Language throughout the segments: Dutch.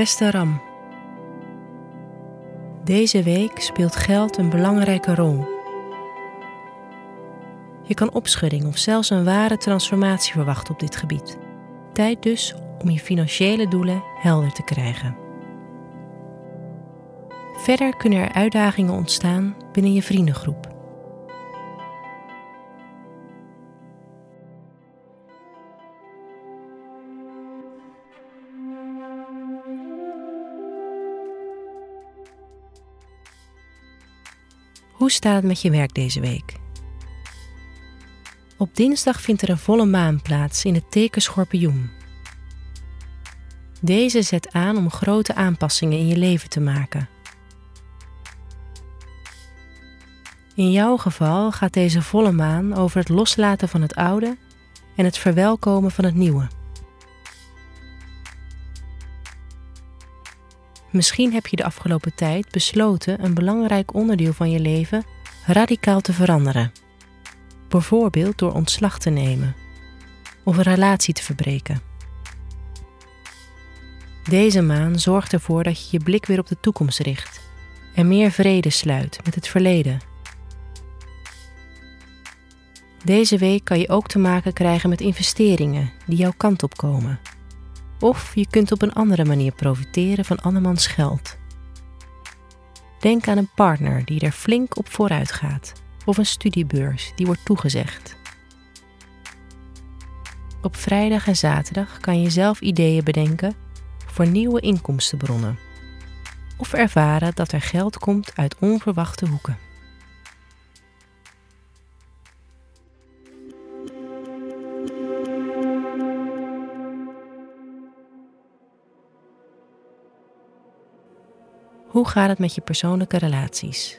Beste Ram. Deze week speelt geld een belangrijke rol. Je kan opschudding of zelfs een ware transformatie verwachten op dit gebied. Tijd dus om je financiële doelen helder te krijgen. Verder kunnen er uitdagingen ontstaan binnen je vriendengroep. Hoe staat het met je werk deze week? Op dinsdag vindt er een volle maan plaats in het teken Schorpioen. Deze zet aan om grote aanpassingen in je leven te maken. In jouw geval gaat deze volle maan over het loslaten van het oude en het verwelkomen van het nieuwe. Misschien heb je de afgelopen tijd besloten een belangrijk onderdeel van je leven radicaal te veranderen. Bijvoorbeeld door ontslag te nemen of een relatie te verbreken. Deze maan zorgt ervoor dat je je blik weer op de toekomst richt en meer vrede sluit met het verleden. Deze week kan je ook te maken krijgen met investeringen die jouw kant op komen of je kunt op een andere manier profiteren van andermans geld. Denk aan een partner die er flink op vooruit gaat, of een studiebeurs die wordt toegezegd. Op vrijdag en zaterdag kan je zelf ideeën bedenken voor nieuwe inkomstenbronnen, of ervaren dat er geld komt uit onverwachte hoeken. Hoe gaat het met je persoonlijke relaties?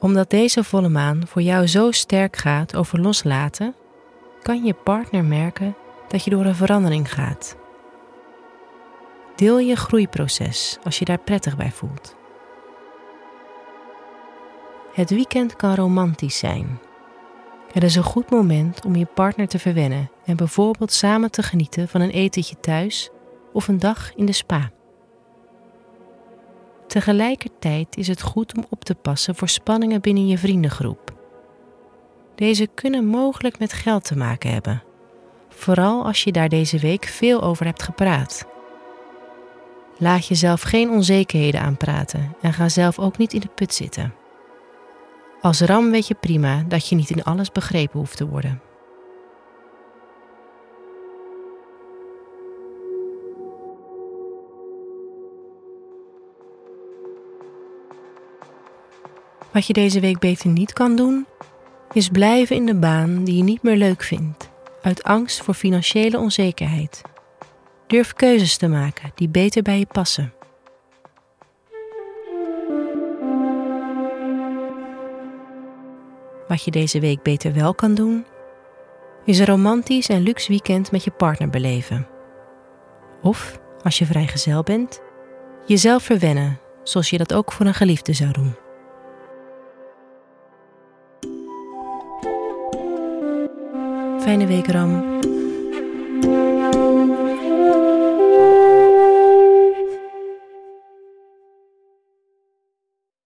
Omdat deze volle maan voor jou zo sterk gaat over loslaten, kan je partner merken dat je door een verandering gaat. Deel je groeiproces als je daar prettig bij voelt. Het weekend kan romantisch zijn. Het is een goed moment om je partner te verwennen en bijvoorbeeld samen te genieten van een etentje thuis of een dag in de spa. Tegelijkertijd is het goed om op te passen voor spanningen binnen je vriendengroep. Deze kunnen mogelijk met geld te maken hebben, vooral als je daar deze week veel over hebt gepraat. Laat jezelf geen onzekerheden aanpraten en ga zelf ook niet in de put zitten. Als ram weet je prima dat je niet in alles begrepen hoeft te worden. Wat je deze week beter niet kan doen, is blijven in de baan die je niet meer leuk vindt, uit angst voor financiële onzekerheid. Durf keuzes te maken die beter bij je passen. Wat je deze week beter wel kan doen, is een romantisch en luxe weekend met je partner beleven. Of, als je vrijgezel bent, jezelf verwennen zoals je dat ook voor een geliefde zou doen. Fijne week, Ram.